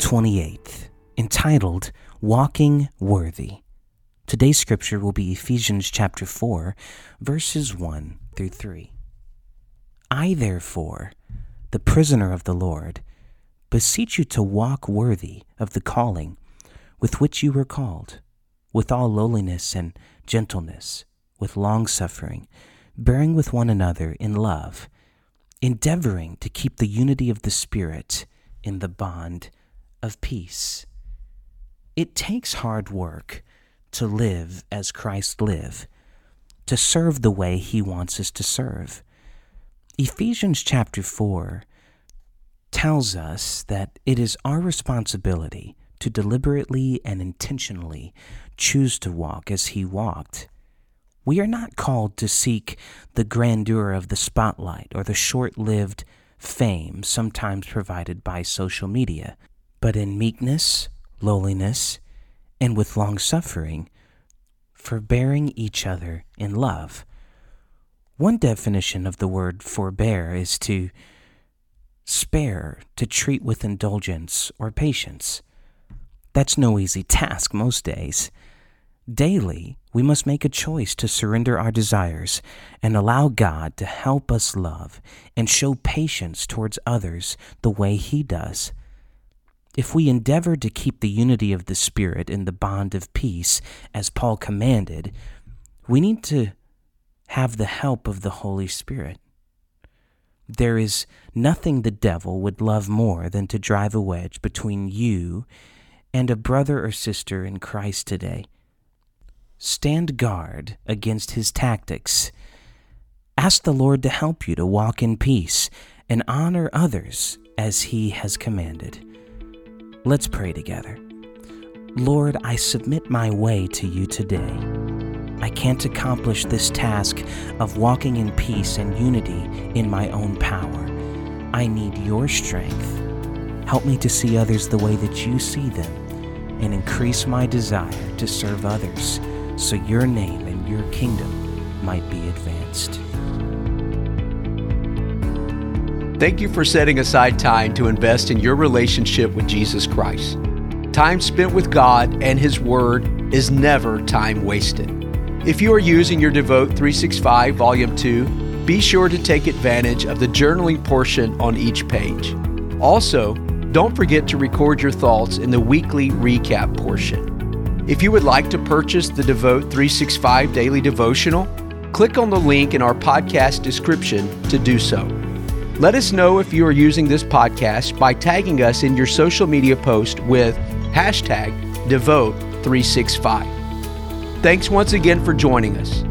28th, entitled Walking Worthy. Today's scripture will be Ephesians chapter 4, verses 1 through 3. I, therefore, the prisoner of the Lord, beseech you to walk worthy of the calling with which you were called, with all lowliness and gentleness, with long suffering, bearing with one another in love, endeavoring to keep the unity of the Spirit in the bond of peace. It takes hard work to live as Christ lived, to serve the way he wants us to serve. Ephesians chapter 4 tells us that it is our responsibility to deliberately and intentionally choose to walk as he walked. We are not called to seek the grandeur of the spotlight or the short lived fame sometimes provided by social media, but in meekness, lowliness, and with long suffering, forbearing each other in love. One definition of the word forbear is to spare, to treat with indulgence or patience. That's no easy task most days. Daily, we must make a choice to surrender our desires and allow God to help us love and show patience towards others the way He does. If we endeavor to keep the unity of the Spirit in the bond of peace, as Paul commanded, we need to have the help of the Holy Spirit. There is nothing the devil would love more than to drive a wedge between you and a brother or sister in Christ today. Stand guard against his tactics. Ask the Lord to help you to walk in peace and honor others as he has commanded. Let's pray together. Lord, I submit my way to you today. I can't accomplish this task of walking in peace and unity in my own power. I need your strength. Help me to see others the way that you see them and increase my desire to serve others so your name and your kingdom might be advanced. Thank you for setting aside time to invest in your relationship with Jesus Christ. Time spent with God and His Word is never time wasted. If you are using your Devote 365 Volume 2, be sure to take advantage of the journaling portion on each page. Also, don't forget to record your thoughts in the weekly recap portion. If you would like to purchase the Devote 365 Daily Devotional, click on the link in our podcast description to do so. Let us know if you are using this podcast by tagging us in your social media post with hashtag Devote365. Thanks once again for joining us.